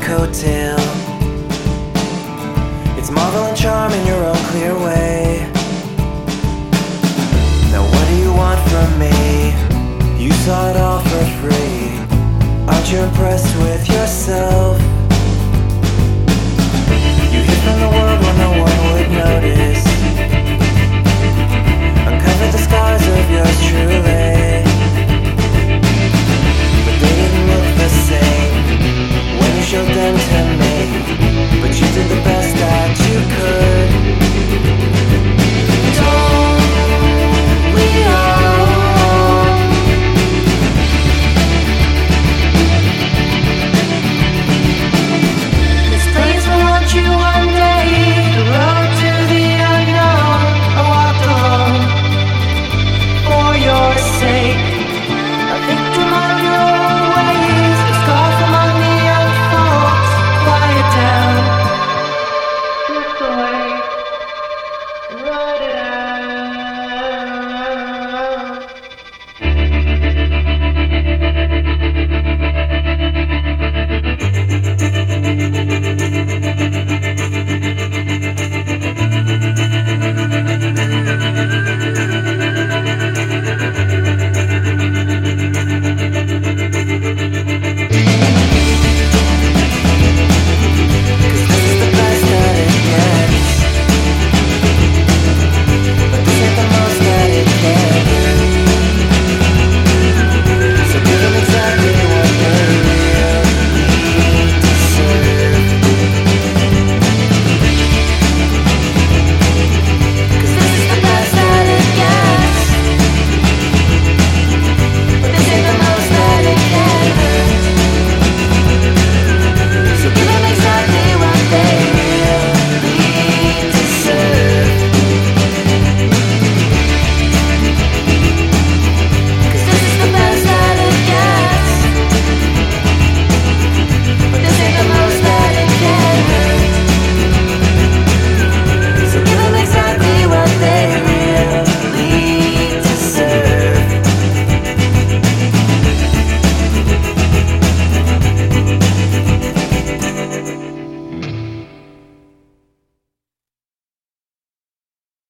coattail. It's marvel and charm in your own clear way. Now, what do you want from me? You saw it all for free. Aren't you impressed with yourself?